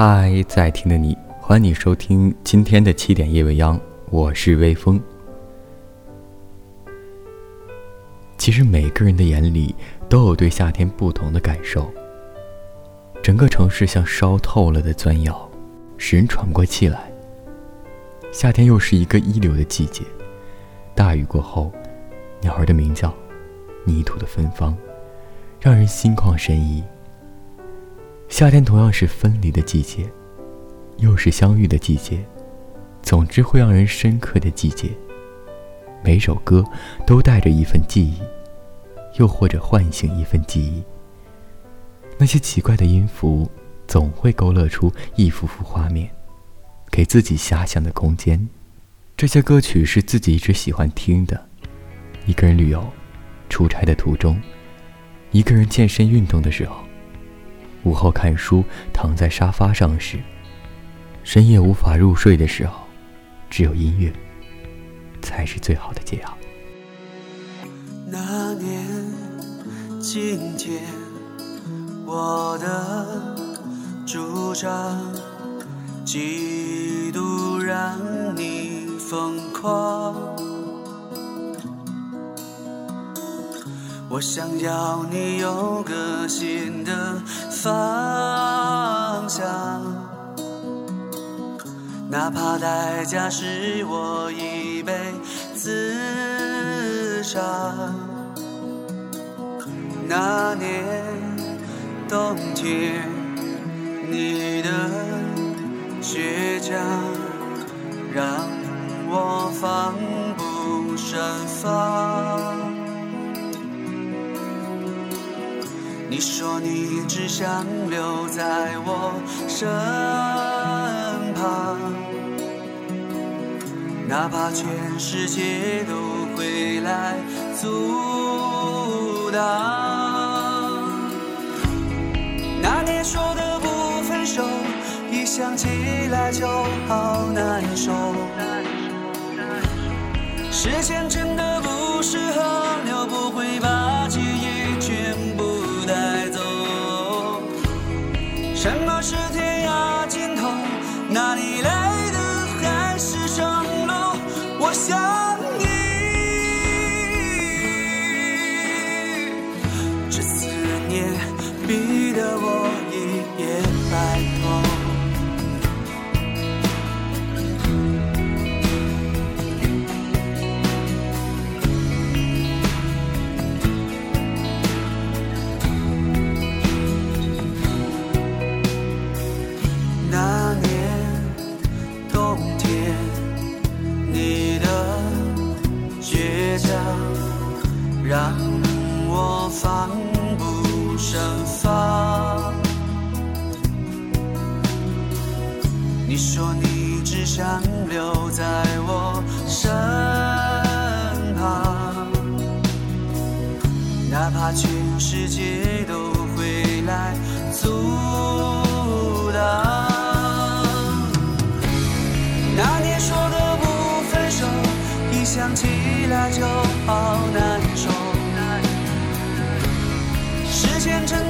嗨，在听的你，欢迎你收听今天的七点夜未央，我是微风。其实每个人的眼里都有对夏天不同的感受。整个城市像烧透了的钻窑，使人喘不过气来。夏天又是一个一流的季节，大雨过后，鸟儿的鸣叫，泥土的芬芳，让人心旷神怡。夏天同样是分离的季节，又是相遇的季节，总之会让人深刻的季节。每首歌都带着一份记忆，又或者唤醒一份记忆。那些奇怪的音符，总会勾勒出一幅幅画面。给自己遐想的空间。这些歌曲是自己一直喜欢听的。一个人旅游、出差的途中，一个人健身运动的时候，午后看书躺在沙发上时，深夜无法入睡的时候，只有音乐才是最好的解药。那年今天，我的主张。嫉妒让你疯狂，我想要你有个新的方向，哪怕代价是我一辈子伤。那年冬天，你的。倔强让我防不胜防。你说你只想留在我身旁，哪怕全世界都会来阻挡。那年说的不分手。一想起来就好难受，时间真的不适合让我防不胜防。你说你只想留在我身旁，哪怕全世界都会来阻时间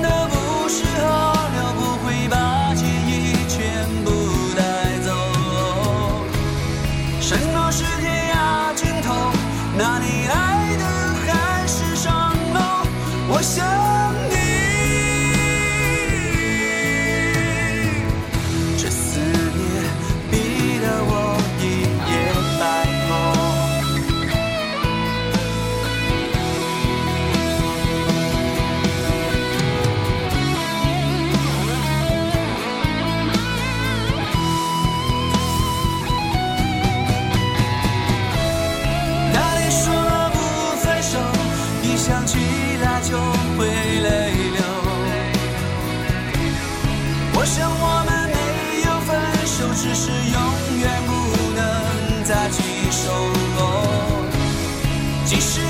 想起来就会泪流。我想我们没有分手，只是永远不能再牵手。即使。